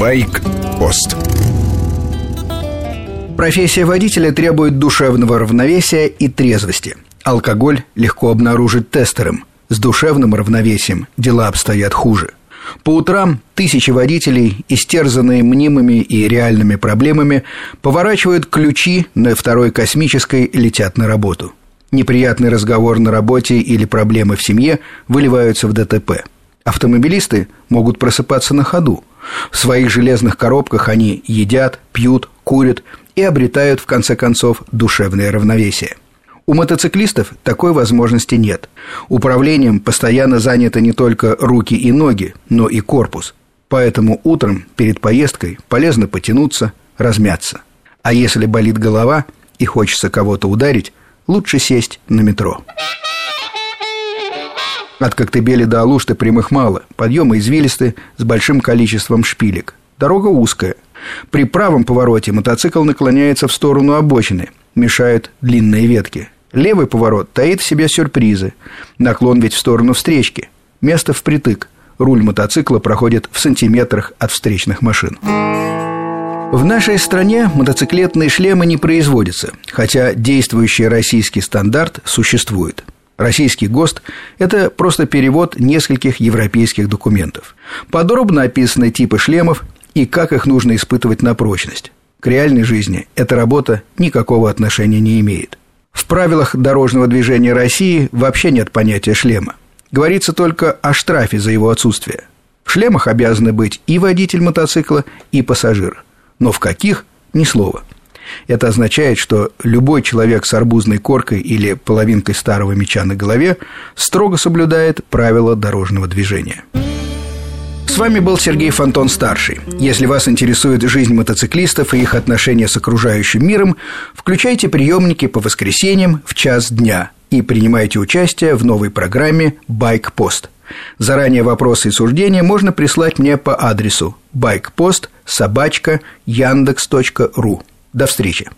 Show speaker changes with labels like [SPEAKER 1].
[SPEAKER 1] Байк-пост
[SPEAKER 2] Профессия водителя требует душевного равновесия и трезвости. Алкоголь легко обнаружить тестером. С душевным равновесием дела обстоят хуже. По утрам тысячи водителей, истерзанные мнимыми и реальными проблемами, поворачивают ключи на второй космической и летят на работу. Неприятный разговор на работе или проблемы в семье выливаются в ДТП. Автомобилисты могут просыпаться на ходу. В своих железных коробках они едят, пьют, курят и обретают, в конце концов, душевное равновесие. У мотоциклистов такой возможности нет. Управлением постоянно заняты не только руки и ноги, но и корпус. Поэтому утром перед поездкой полезно потянуться, размяться. А если болит голова и хочется кого-то ударить, лучше сесть на метро. От Коктебели до Алушты прямых мало, подъемы извилисты с большим количеством шпилек. Дорога узкая – при правом повороте мотоцикл наклоняется в сторону обочины, мешают длинные ветки. Левый поворот таит в себе сюрпризы. Наклон ведь в сторону встречки. Место впритык. Руль мотоцикла проходит в сантиметрах от встречных машин. В нашей стране мотоциклетные шлемы не производятся, хотя действующий российский стандарт существует. Российский ГОСТ – это просто перевод нескольких европейских документов. Подробно описаны типы шлемов, и как их нужно испытывать на прочность. К реальной жизни эта работа никакого отношения не имеет. В правилах дорожного движения России вообще нет понятия шлема. Говорится только о штрафе за его отсутствие. В шлемах обязаны быть и водитель мотоцикла, и пассажир. Но в каких – ни слова. Это означает, что любой человек с арбузной коркой или половинкой старого меча на голове строго соблюдает правила дорожного движения. С вами был Сергей Фонтон-старший. Если вас интересует жизнь мотоциклистов и их отношения с окружающим миром, включайте приемники по воскресеньям в час дня и принимайте участие в новой программе «Байк-пост». Заранее вопросы и суждения можно прислать мне по адресу байкпост собачка яндекс.ру. До встречи.